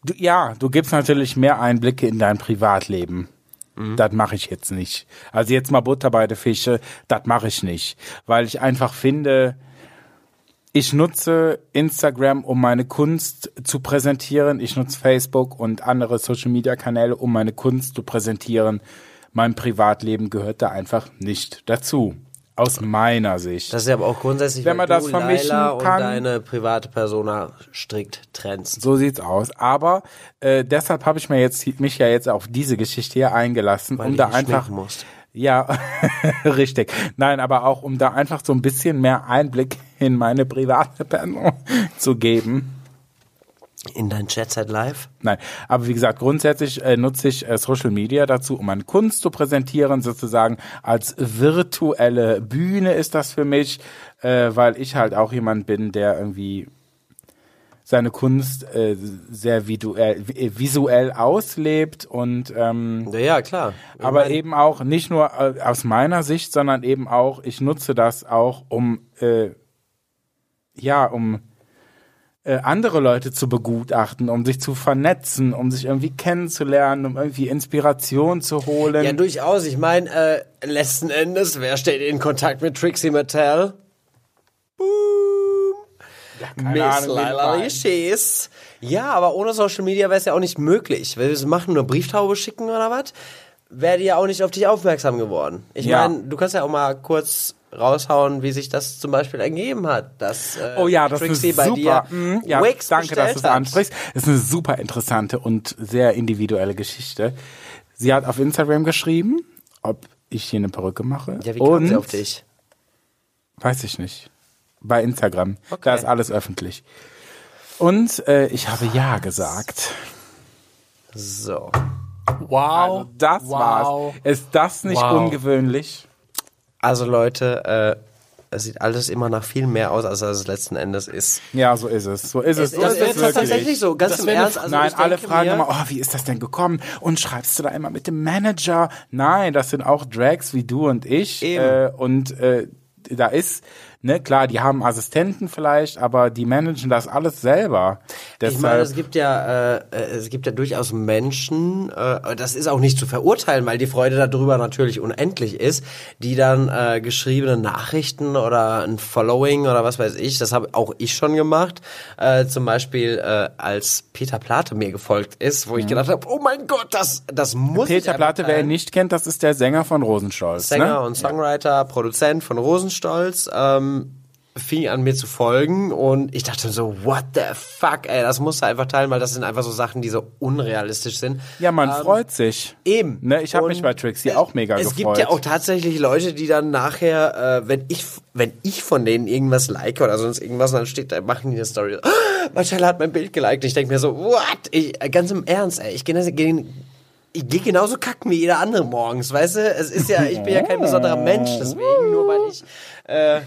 Speaker 2: Du, ja, du gibst natürlich mehr Einblicke in dein Privatleben. Das mache ich jetzt nicht. Also jetzt mal Butter bei der Fische, das mache ich nicht. Weil ich einfach finde, ich nutze Instagram, um meine Kunst zu präsentieren. Ich nutze Facebook und andere Social-Media-Kanäle, um meine Kunst zu präsentieren. Mein Privatleben gehört da einfach nicht dazu. Aus meiner Sicht.
Speaker 1: Das ist ja aber auch grundsätzlich,
Speaker 2: Wenn man das
Speaker 1: du
Speaker 2: vermischen
Speaker 1: Laila und
Speaker 2: kann.
Speaker 1: deine private Persona strikt trennst.
Speaker 2: So sieht's aus. Aber äh, deshalb habe ich mir jetzt mich ja jetzt auf diese Geschichte hier eingelassen,
Speaker 1: Weil
Speaker 2: um da einfach
Speaker 1: musst.
Speaker 2: ja richtig. Nein, aber auch um da einfach so ein bisschen mehr Einblick in meine private Person zu geben.
Speaker 1: In dein Chat Live?
Speaker 2: Nein, aber wie gesagt, grundsätzlich äh, nutze ich äh, Social Media dazu, um meine Kunst zu präsentieren, sozusagen als virtuelle Bühne ist das für mich, äh, weil ich halt auch jemand bin, der irgendwie seine Kunst äh, sehr visuell, visuell auslebt und ähm,
Speaker 1: Ja, ja klar. Ich
Speaker 2: aber
Speaker 1: mein,
Speaker 2: eben auch nicht nur äh, aus meiner Sicht, sondern eben auch, ich nutze das auch, um äh, ja, um äh, andere Leute zu begutachten, um sich zu vernetzen, um sich irgendwie kennenzulernen, um irgendwie Inspiration zu holen.
Speaker 1: Ja, durchaus. Ich meine, äh, letzten Endes, wer steht in Kontakt mit Trixie Mattel? Boom.
Speaker 2: keine
Speaker 1: Miss Lila. Ja, aber ohne Social Media wäre es ja auch nicht möglich. Weil wir es machen, nur Brieftaube schicken oder was? Wäre die ja auch nicht auf dich aufmerksam geworden. Ich
Speaker 2: Ja.
Speaker 1: meine, du kannst ja auch mal kurz raushauen, wie sich das zum Beispiel ergeben hat, dass äh,
Speaker 2: Oh ja, das
Speaker 1: Trixie
Speaker 2: ist
Speaker 1: bei
Speaker 2: super.
Speaker 1: dir
Speaker 2: Mhm, ja,
Speaker 1: Wix
Speaker 2: danke, dass du es ansprichst. Das ist eine super interessante und sehr individuelle Geschichte. Sie hat auf Instagram geschrieben, ob ich hier eine Perücke mache.
Speaker 1: Ja, wie
Speaker 2: und
Speaker 1: kam sie auf dich?
Speaker 2: Weiß ich nicht. Bei Instagram. Da ist alles öffentlich. Und äh, ich habe ja gesagt.
Speaker 1: So.
Speaker 3: Wow.
Speaker 2: Das
Speaker 3: wow.
Speaker 2: war's. Ist das nicht
Speaker 3: Wow.
Speaker 2: ungewöhnlich?
Speaker 1: Also Leute, äh, es sieht alles immer nach viel mehr aus, als es letzten Endes ist.
Speaker 2: Ja, so ist es. So ist es. So
Speaker 1: ist,
Speaker 2: ist
Speaker 1: tatsächlich so, ganz
Speaker 3: Das
Speaker 1: im Ernst. Also
Speaker 2: Nein, alle fragen immer, oh, wie ist das denn gekommen? Und schreibst du da immer mit dem Manager? Nein, das sind auch Drags wie du und ich.
Speaker 1: Eben.
Speaker 2: Äh, und äh, da ist, ne, klar, die haben Assistenten vielleicht, aber die managen das alles selber.
Speaker 1: Ich meine,
Speaker 2: Deshalb,
Speaker 1: es gibt ja, äh, es gibt ja durchaus Menschen, äh, das ist auch nicht zu verurteilen, weil die Freude darüber natürlich unendlich ist, die dann äh, geschriebene Nachrichten oder ein Following oder was weiß ich, das habe auch ich schon gemacht. Äh, zum Beispiel, äh, als Peter Plate mir gefolgt ist, wo ich gedacht habe, oh mein Gott, das, das muss ich
Speaker 2: Mhm. Peter Platte, wer ihn nicht kennt, das ist der Sänger von Rosenstolz.
Speaker 1: Sänger
Speaker 2: ne?
Speaker 1: und Songwriter, Produzent von Rosenstolz, ähm, fing an mir zu folgen und ich dachte so, what the fuck, ey, das musst du einfach teilen, weil das sind einfach so Sachen, die so unrealistisch sind.
Speaker 2: Ja, man freut sich.
Speaker 1: Eben.
Speaker 2: Ne, ich habe mich bei Trixie auch mega
Speaker 1: es
Speaker 2: gefreut.
Speaker 1: gibt ja auch tatsächlich Leute, die dann nachher, äh, wenn ich, wenn ich von denen irgendwas like oder sonst irgendwas, dann steht da, machen die eine Story. Oh, Marcella hat mein Bild geliked. Ich denke mir so, what? Ich, äh, ganz im Ernst, ey, ich gehe geh, ich gehe genauso kacken wie jeder andere morgens, weißt du? Es ist ja, ich bin ja kein besonderer Mensch, deswegen, nur weil ich äh,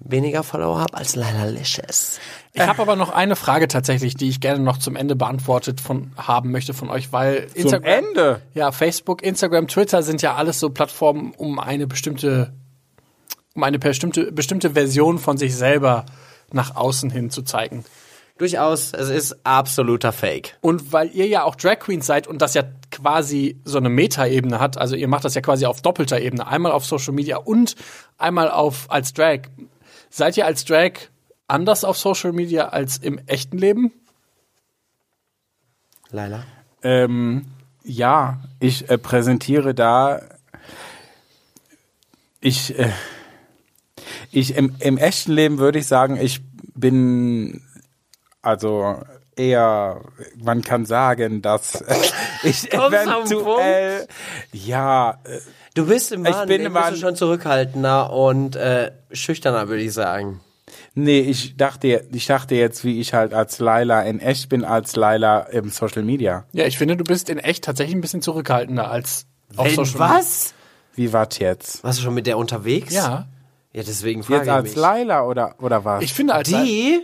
Speaker 1: weniger Follower habe als Lila Licious.
Speaker 3: Ich habe aber noch eine Frage tatsächlich, die ich gerne noch zum Ende beantwortet von haben möchte von euch, weil
Speaker 2: Zum
Speaker 3: Instagram,
Speaker 2: Ende.
Speaker 3: ja Facebook, Instagram, Twitter sind ja alles so Plattformen, um eine bestimmte, um eine bestimmte bestimmte Version von sich selber nach außen hin zu zeigen.
Speaker 1: Durchaus, es ist absoluter Fake.
Speaker 3: Und weil ihr ja auch Drag Queens seid und das ja quasi so eine Meta-Ebene hat, also ihr macht das ja quasi auf doppelter Ebene, einmal auf Social Media und einmal auf als Drag. Seid ihr als Drag anders auf Social Media als im echten Leben?
Speaker 1: Lila.
Speaker 2: Ähm, ja, ich äh, präsentiere da. Ich, äh, ich im, im echten Leben würde ich sagen, ich bin also eher, man kann sagen, dass ich eventuell, ja, äh,
Speaker 1: Du bist im
Speaker 2: Ich bin im
Speaker 1: schon zurückhaltender und äh, schüchterner, würde ich sagen.
Speaker 2: nee, ich dachte, ich dachte jetzt, wie ich halt als Laila in echt bin, als Laila im Social Media.
Speaker 3: Ja, ich finde, du bist in echt tatsächlich ein bisschen zurückhaltender als auf
Speaker 1: Wenn
Speaker 3: Social Media.
Speaker 1: was?
Speaker 2: Wie war's jetzt?
Speaker 1: Warst du schon mit der unterwegs?
Speaker 3: Ja.
Speaker 1: Ja, deswegen frage
Speaker 2: Jetzt
Speaker 1: ich
Speaker 2: als
Speaker 1: mich.
Speaker 2: Laila oder, oder was?
Speaker 3: Ich finde als
Speaker 1: Die,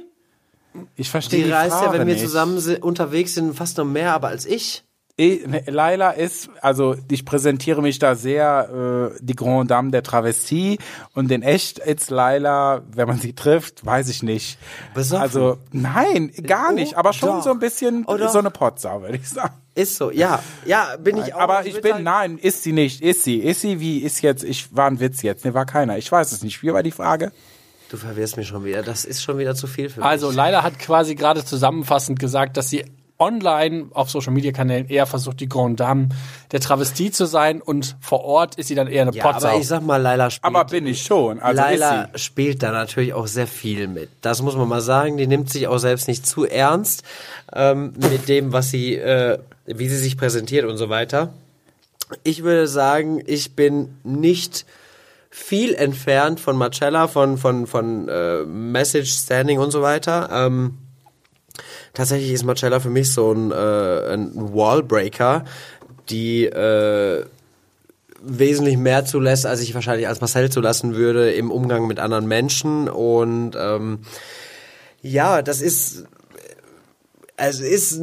Speaker 2: ich verstehe
Speaker 1: die
Speaker 2: die
Speaker 1: reist ja,
Speaker 2: Frage
Speaker 1: wenn wir
Speaker 2: nicht.
Speaker 1: zusammen unterwegs sind, fast noch mehr, aber als ich.
Speaker 2: Ich, ne, Laila ist, also ich präsentiere mich da sehr äh, die Grande Dame der Travestie und in echt ist Laila, wenn man sie trifft, weiß ich nicht.
Speaker 1: Besoffen?
Speaker 2: Also nein, gar nicht, aber schon
Speaker 1: doch.
Speaker 2: so ein bisschen
Speaker 1: doch.
Speaker 2: so eine Potsau, würde ich sagen.
Speaker 1: Ist so, ja. Ja, bin ich auch.
Speaker 2: aber ich bin, nein, ist sie nicht, ist sie, ist sie wie, ist jetzt, ich war ein Witz jetzt, ne, war keiner, ich weiß es nicht. Wie war die Frage?
Speaker 1: Du verwirrst mich schon wieder. Das ist schon wieder zu viel für mich.
Speaker 3: Also Leila hat quasi gerade zusammenfassend gesagt, dass sie online auf Social Media Kanälen eher versucht, die Grande Dame der Travestie zu sein und vor Ort ist sie dann eher eine
Speaker 1: ja,
Speaker 3: Potsau.
Speaker 1: aber ich sag mal, Laila spielt.
Speaker 2: Aber bin ich schon, also
Speaker 1: Laila spielt da natürlich auch sehr viel mit. Das muss man mal sagen. Die nimmt sich auch selbst nicht zu ernst ähm, mit dem, was sie, äh, wie sie sich präsentiert und so weiter. Ich würde sagen, ich bin nicht viel entfernt von Marcella, von von von äh, Message Standing und so weiter. Ähm, tatsächlich ist Marcella für mich so ein, äh, ein Wallbreaker, die äh, wesentlich mehr zulässt, als ich wahrscheinlich als Marcel zulassen würde im Umgang mit anderen Menschen. Und ähm, ja, das ist es ist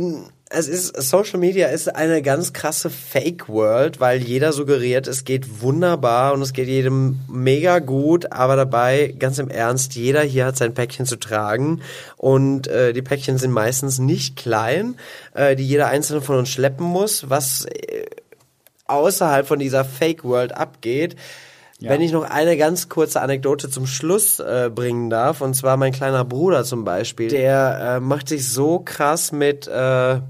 Speaker 1: es ist Social Media ist eine ganz krasse Fake World, weil jeder suggeriert, es geht wunderbar und es geht jedem mega gut, aber dabei ganz im Ernst, jeder hier hat sein Päckchen zu tragen und äh, die Päckchen sind meistens nicht klein, äh, die jeder einzelne von uns schleppen muss, was äh, außerhalb von dieser Fake World abgeht. Wenn ich noch eine ganz kurze Anekdote zum Schluss äh, bringen darf, und zwar mein kleiner Bruder zum Beispiel, der äh, macht sich so krass mit, äh,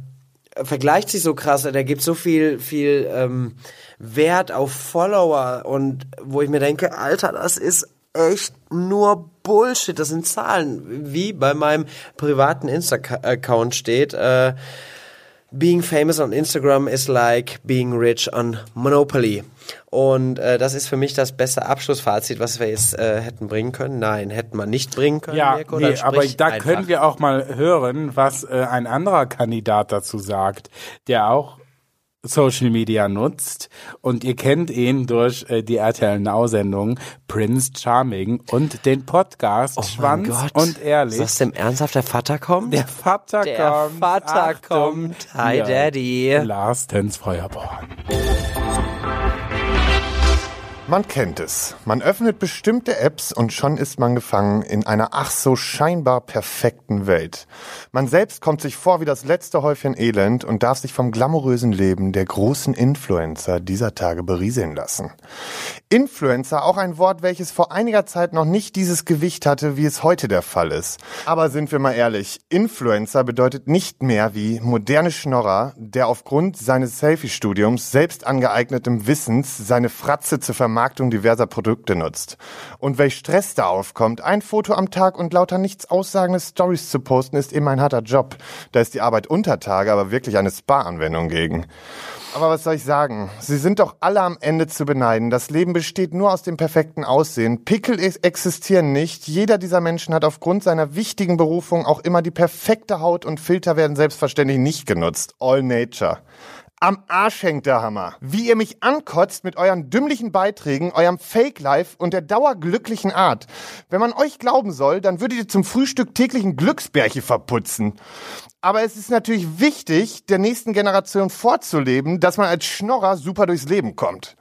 Speaker 1: vergleicht sich so krass, der gibt so viel, viel ähm, Wert auf Follower und wo ich mir denke, Alter, das ist echt nur Bullshit, das sind Zahlen, wie bei meinem privaten Insta-Account steht. Äh, being famous on Instagram is like being rich on Monopoly. Und äh, das ist für mich das beste Abschlussfazit, was wir jetzt äh, hätten bringen können. Nein, hätten wir nicht bringen können.
Speaker 2: Ja,
Speaker 1: Mirko,
Speaker 2: nee, aber da
Speaker 1: einfach.
Speaker 2: können wir auch mal hören, was äh, ein anderer Kandidat dazu sagt, der auch Social Media nutzt und ihr kennt ihn durch äh, die RTL Now Sendung Prince Charming und den Podcast
Speaker 1: Oh
Speaker 2: Schwanz
Speaker 1: Gott.
Speaker 2: und ehrlich.
Speaker 1: Ist das denn ernsthaft der Vater kommt?
Speaker 2: der Vater
Speaker 1: Der
Speaker 2: kommt.
Speaker 1: Vater
Speaker 2: Achtung.
Speaker 1: kommt. Hi, Daddy.
Speaker 2: Lars Tens Feuerborn.
Speaker 6: Man kennt es. Man öffnet bestimmte Apps und schon ist man gefangen in einer ach so scheinbar perfekten Welt. Man selbst kommt sich vor wie das letzte Häufchen Elend und darf sich vom glamourösen Leben der großen Influencer dieser Tage berieseln lassen. Influencer, auch ein Wort, welches vor einiger Zeit noch nicht dieses Gewicht hatte, wie es heute der Fall ist. Aber sind wir mal ehrlich, Influencer bedeutet nicht mehr wie moderne Schnorrer, der aufgrund seines Selfie-Studiums selbst angeeignetem Wissens seine Fratze zur Vermarktung diverser Produkte nutzt. Und welch Stress da aufkommt, ein Foto am Tag und lauter nichts aussagende Stories zu posten, ist eben ein harter Job. Da ist die Arbeit unter Tage aber wirklich eine Spa-Anwendung gegen. Aber was soll ich sagen? Sie sind doch alle am Ende zu beneiden. Das Leben besteht nur aus dem perfekten Aussehen. Pickel ex- existieren nicht. Jeder dieser Menschen hat aufgrund seiner wichtigen Berufung auch immer die perfekte Haut und Filter werden selbstverständlich nicht genutzt. All Nature. Am Arsch hängt der Hammer. Wie ihr mich ankotzt mit euren dümmlichen Beiträgen, eurem Fake-Life und der dauerglücklichen Art. Wenn man euch glauben soll, dann würdet ihr zum Frühstück täglichen Glücksbärche verputzen. Aber es ist natürlich wichtig, der nächsten Generation vorzuleben, dass man als Schnorrer super durchs Leben kommt.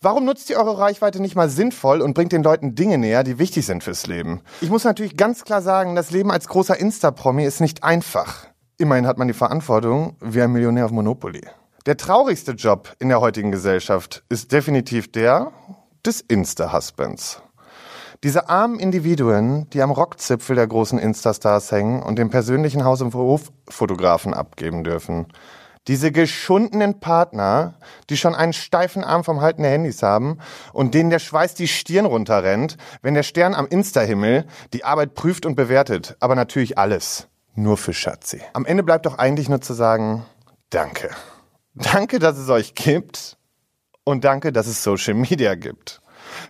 Speaker 6: Warum nutzt ihr eure Reichweite nicht mal sinnvoll und bringt den Leuten Dinge näher, die wichtig sind fürs Leben? Ich muss natürlich ganz klar sagen, das Leben als großer Insta-Promi ist nicht einfach. Immerhin hat man die Verantwortung wie ein Millionär auf Monopoly. Der traurigste Job in der heutigen Gesellschaft ist definitiv der des Insta-Husbands. Diese armen Individuen, die am Rockzipfel der großen Insta-Stars hängen und den persönlichen Haus- und Hoffotografen abgeben dürfen. Diese geschundenen Partner, die schon einen steifen Arm vom Halten der Handys haben und denen der Schweiß die Stirn runterrennt, wenn der Stern am Insta-Himmel die Arbeit prüft und bewertet. Aber natürlich alles. Nur für Schatzi. Am Ende bleibt doch eigentlich nur zu sagen, danke. Danke, dass es euch gibt und danke, dass es Social Media gibt.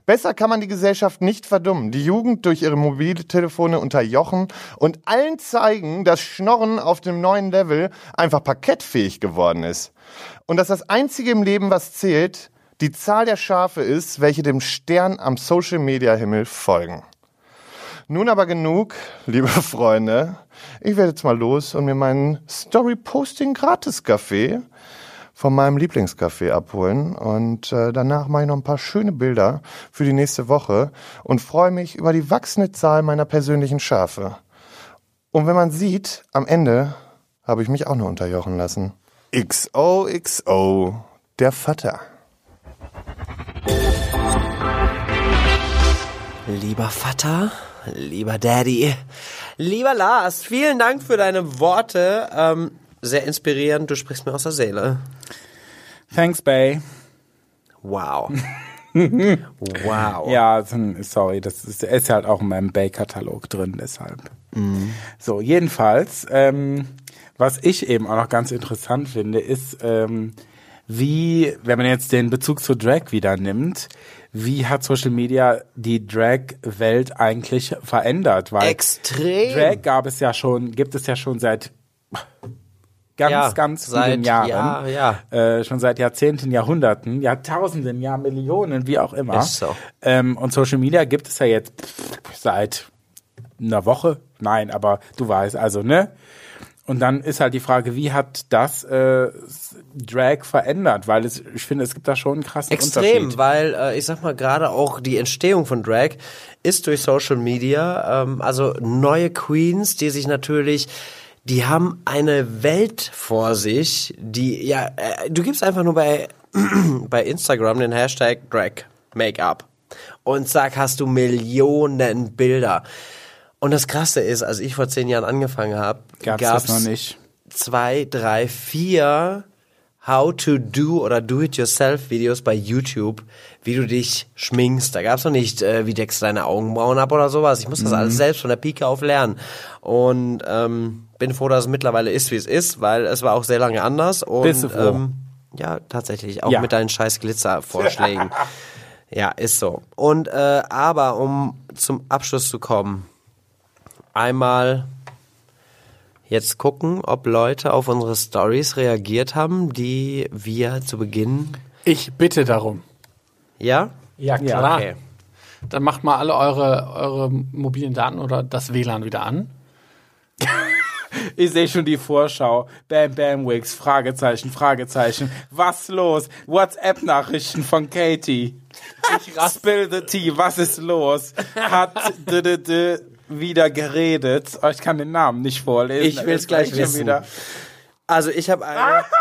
Speaker 6: Besser kann man die Gesellschaft nicht verdummen, die Jugend durch ihre Mobiltelefone unterjochen und allen zeigen, dass Schnorren auf dem neuen Level einfach parkettfähig geworden ist. Und dass das Einzige im Leben, was zählt, die Zahl der Schafe ist, welche dem Stern am Social Media Himmel folgen. Nun aber genug, liebe Freunde. Ich werde jetzt mal los und mir meinen Story Posting Gratis Kaffee von meinem Lieblingscafé abholen und äh, danach mache ich noch ein paar schöne Bilder für die nächste Woche und freue mich über die wachsende Zahl meiner persönlichen Schafe. Und wenn man sieht, am Ende habe ich mich auch nur unterjochen lassen. XOXO, der Vater.
Speaker 1: Lieber Vater, lieber Daddy, lieber Lars, vielen Dank für deine Worte. Ähm, sehr inspirierend, du sprichst mir aus der Seele.
Speaker 2: Thanks, Bay.
Speaker 1: Wow. wow.
Speaker 2: Ja, so- sorry, das ist, ist halt auch in meinem Bay-Katalog drin, deshalb. So, jedenfalls, ähm, was ich eben auch noch ganz interessant finde, ist, ähm, wie, wenn man jetzt den Bezug zu Drag wieder nimmt, wie hat Social Media die Drag-Welt eigentlich verändert? Weil
Speaker 1: Extrem.
Speaker 2: Drag gab es ja schon, gibt es ja schon seit Ganz,
Speaker 1: Ja,
Speaker 2: ganz
Speaker 1: seit
Speaker 2: vielen Jahren.
Speaker 1: Jahr- ja.
Speaker 2: Äh, schon seit Jahrzehnten, Jahrhunderten, Jahrtausenden, Jahr Millionen, wie auch immer.
Speaker 1: Ist so.
Speaker 2: Ähm, und Social Media gibt es ja jetzt seit einer Woche. Nein, aber du weißt, also, ne? Und dann ist halt die Frage, wie hat das äh, Drag verändert? Weil es, ich finde, es gibt da schon einen krassen
Speaker 1: Extrem,
Speaker 2: Unterschied.
Speaker 1: weil äh, ich sag mal gerade auch die Entstehung von Drag ist durch Social Media, ähm, also neue Queens, die sich natürlich, die haben eine Welt vor sich, die ja, äh, du gibst einfach nur bei bei Instagram den Hashtag Drag Make-up und sag, hast du Millionen Bilder. Und das Krasse ist, als ich vor zehn Jahren angefangen habe,
Speaker 2: gab's das noch nicht.
Speaker 1: zwei, drei, vier How to do oder Do-it-yourself-Videos bei YouTube, wie du dich schminkst. Da gab's noch nicht, äh, wie deckst du deine Augenbrauen ab oder sowas. Ich muss das
Speaker 2: Mhm.
Speaker 1: alles selbst von der Pike auf lernen. Und ähm, bin froh, dass es mittlerweile ist, wie es ist, weil es war auch sehr lange anders. Und,
Speaker 2: Bist du froh?
Speaker 1: Ähm, ja, tatsächlich. Auch
Speaker 2: Ja.
Speaker 1: mit deinen scheiß Glitzer-Vorschlägen. ja, ist so. Und äh, aber um zum Abschluss zu kommen, einmal jetzt gucken, ob Leute auf unsere Stories reagiert haben, die wir zu Beginn.
Speaker 3: Ich bitte darum.
Speaker 1: Ja?
Speaker 3: Ja, klar.
Speaker 1: okay.
Speaker 3: Dann macht mal alle eure, eure mobilen Daten oder das WLAN wieder an.
Speaker 2: Ich sehe schon die Vorschau. Bam, bam, Wix, Fragezeichen, Fragezeichen. Was los? WhatsApp-Nachrichten von Katie. Ich Spill the tea, was ist los? Hat d -d -d wieder geredet. Oh, ich kann den Namen nicht vorlesen.
Speaker 1: Ich will's
Speaker 2: Das
Speaker 1: gleich wissen.
Speaker 2: Wieder.
Speaker 1: Also ich habe eine.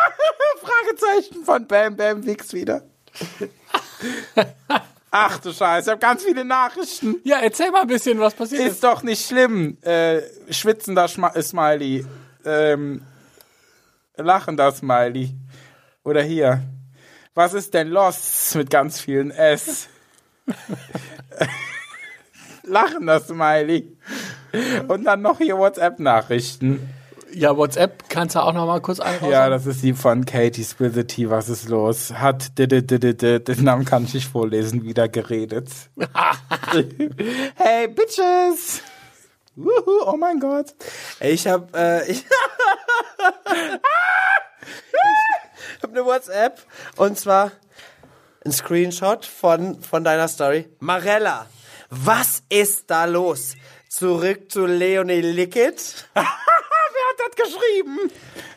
Speaker 2: Fragezeichen von Bam Bam Wix wieder. Ach du Scheiße, ich habe ganz viele Nachrichten.
Speaker 3: Ja, erzähl mal ein bisschen, was passiert ist.
Speaker 2: Ist doch nicht schlimm. Äh, schwitzender Schma Smiley. Ähm, lachender Smiley. Oder hier. Was ist denn los mit ganz vielen S? lachender Smiley. Und dann noch hier WhatsApp-Nachrichten.
Speaker 3: Ja, WhatsApp kannst du auch noch mal kurz einraushauen.
Speaker 2: Ja, das ist die von Katie Tea, was ist los? Hat den Namen kann ich nicht vorlesen, wieder geredet. hey, Bitches! Wuhu, oh mein Gott.
Speaker 1: Ich habe äh, ich, ich habe eine WhatsApp und zwar ein Screenshot von von deiner Story. Marella, was ist da los? Zurück zu Leonie Lickett.
Speaker 2: Hat das geschrieben?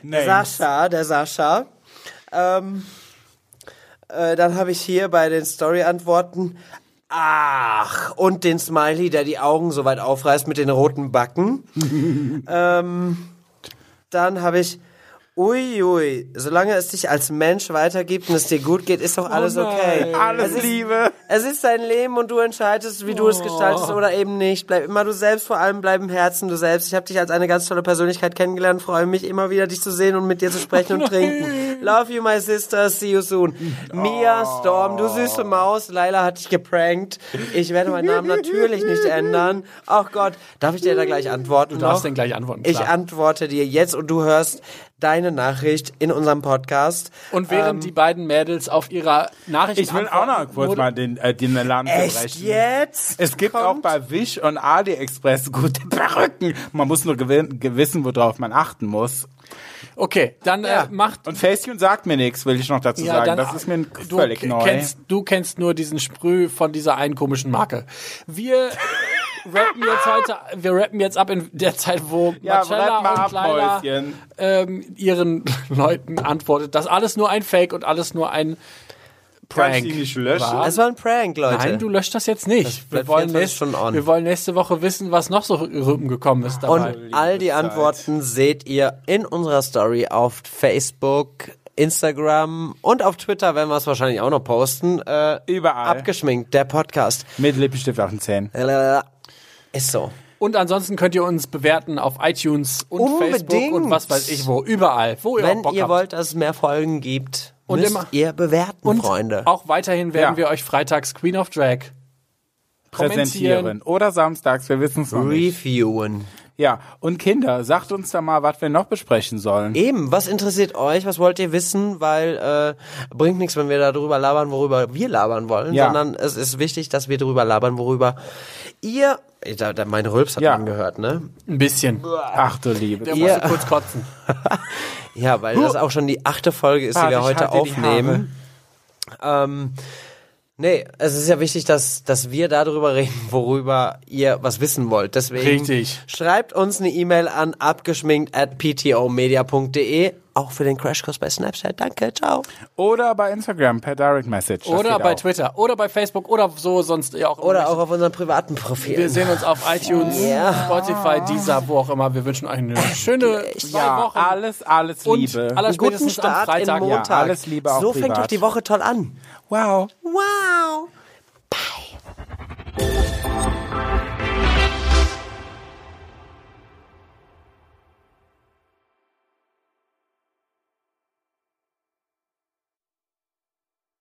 Speaker 2: Nee.
Speaker 1: Sascha, der Sascha. Ähm, äh, dann habe ich hier bei den Story-Antworten Ach, und den Smiley, der die Augen so weit aufreißt mit den roten Backen. ähm, dann habe ich Uiui, solange es dich als Mensch weitergibt und es dir gut geht, ist doch alles okay.
Speaker 2: Alles
Speaker 1: es ist,
Speaker 2: Liebe.
Speaker 1: Es ist dein Leben und du entscheidest, wie du es gestaltest oder eben nicht. Bleib immer du selbst, vor allem bleib im Herzen du selbst. Ich habe dich als eine ganz tolle Persönlichkeit kennengelernt, freue mich immer wieder dich zu sehen und mit dir zu sprechen und trinken. Love you, my sister, see you soon. Mia Storm, du süße Maus, Laila hat dich geprankt. Ich werde meinen Namen natürlich nicht ändern. Ach Gott, darf ich dir da gleich antworten?
Speaker 3: Du darfst denn gleich antworten,
Speaker 1: Ich
Speaker 3: klar.
Speaker 1: antworte dir jetzt und du hörst deine Nachricht in unserem Podcast.
Speaker 3: Und während die beiden Mädels auf ihrer Nachricht
Speaker 2: Ich will auch noch kurz mal den, äh, den Alarm
Speaker 1: Echt
Speaker 2: brechen.
Speaker 1: jetzt?
Speaker 2: Es gibt
Speaker 1: Kommt?
Speaker 2: auch bei Wish und AliExpress gute Perücken. Man muss nur gewissen, worauf man achten muss.
Speaker 3: Okay, dann
Speaker 1: Ja.
Speaker 3: äh, macht
Speaker 2: Und Facetune sagt mir nichts, will ich noch dazu sagen. Das ist mir
Speaker 3: du
Speaker 2: völlig neu.
Speaker 3: Kennst, du kennst nur diesen Sprüh von dieser einen komischen Marke. Wir rappen jetzt heute, wir rappen jetzt ab in der Zeit, wo
Speaker 2: ja,
Speaker 3: Marcella und
Speaker 2: ab,
Speaker 3: ähm, ihren Leuten antwortet, dass alles nur ein Fake und alles nur ein Prank.
Speaker 2: Löschen?
Speaker 3: war.
Speaker 1: Es war ein Prank, Leute.
Speaker 3: Nein, du löscht das jetzt nicht. wir,
Speaker 1: bleibt
Speaker 3: wollen
Speaker 1: 24
Speaker 3: nächst, wir wollen nächste Woche wissen, was noch so Rücken gekommen ist dabei.
Speaker 1: Und all die
Speaker 2: Zeit.
Speaker 1: Antworten seht ihr in unserer Story auf Facebook, Instagram und auf Twitter werden wir es wahrscheinlich auch noch posten. Äh,
Speaker 2: Überall.
Speaker 1: Abgeschminkt, der Podcast.
Speaker 2: Mit Lippenstift auf den Zähnen.
Speaker 1: Ist so.
Speaker 3: Und ansonsten könnt ihr uns bewerten auf iTunes und
Speaker 1: Unbedingt.
Speaker 3: Facebook und was weiß ich wo. Überall, wo ihr
Speaker 1: Wenn
Speaker 3: auch Bock
Speaker 1: ihr
Speaker 3: habt.
Speaker 1: wollt, dass es mehr Folgen gibt,
Speaker 3: Und
Speaker 1: müsst
Speaker 3: immer-
Speaker 1: ihr bewerten,
Speaker 3: und
Speaker 1: Freunde.
Speaker 3: auch weiterhin werden
Speaker 2: Ja.
Speaker 3: wir euch freitags Queen of Drag
Speaker 2: Präsentieren. Oder samstags, wir wissen es noch nicht.
Speaker 1: Reviewen.
Speaker 2: Ja, und Kinder, sagt uns da mal, was wir noch besprechen sollen.
Speaker 1: Eben, was interessiert euch? Was wollt ihr wissen? Weil äh, bringt nichts, wenn wir darüber labern, worüber wir labern wollen,
Speaker 2: Ja.
Speaker 1: sondern es ist wichtig, dass wir darüber labern, worüber ihr. Da, da, mein Rülps hat
Speaker 2: Ja.
Speaker 1: man gehört, ne?
Speaker 3: Ein bisschen.
Speaker 2: Ach du Liebe.
Speaker 3: Der
Speaker 1: Ihr-
Speaker 3: musste kurz kotzen.
Speaker 1: Ja, weil das auch schon die achte Folge ist, die
Speaker 2: Warte,
Speaker 1: wir heute
Speaker 2: die
Speaker 1: aufnehmen. Ähm, nee, es ist ja wichtig, dass, dass wir darüber reden, worüber ihr was wissen wollt. Deswegen
Speaker 3: Richtig.
Speaker 1: schreibt uns eine E-Mail an abgeschminkt at ptomedia.de. Auch für den Crashkurs bei Snapchat. Danke, ciao.
Speaker 2: Oder bei Instagram per Direct Message. Das
Speaker 3: Oder bei
Speaker 2: auch.
Speaker 3: Twitter. Oder bei Facebook. Oder so sonst ja auch.
Speaker 1: Oder auch auf unserem privaten Profil.
Speaker 3: Wir sehen uns auf iTunes,
Speaker 1: Ja.
Speaker 3: Spotify, Deezer, wo auch immer. Wir wünschen euch eine schöne zwei
Speaker 2: Ja,
Speaker 3: Wochen.
Speaker 2: alles, alles
Speaker 3: und
Speaker 2: Liebe.
Speaker 3: aller
Speaker 1: Einen guten
Speaker 3: am
Speaker 1: Start in
Speaker 3: Freitag.
Speaker 1: den Montag.
Speaker 2: Ja, alles Liebe auch
Speaker 1: so fängt
Speaker 2: privat.
Speaker 1: doch die Woche toll an.
Speaker 2: Wow.
Speaker 1: Wow. Bye.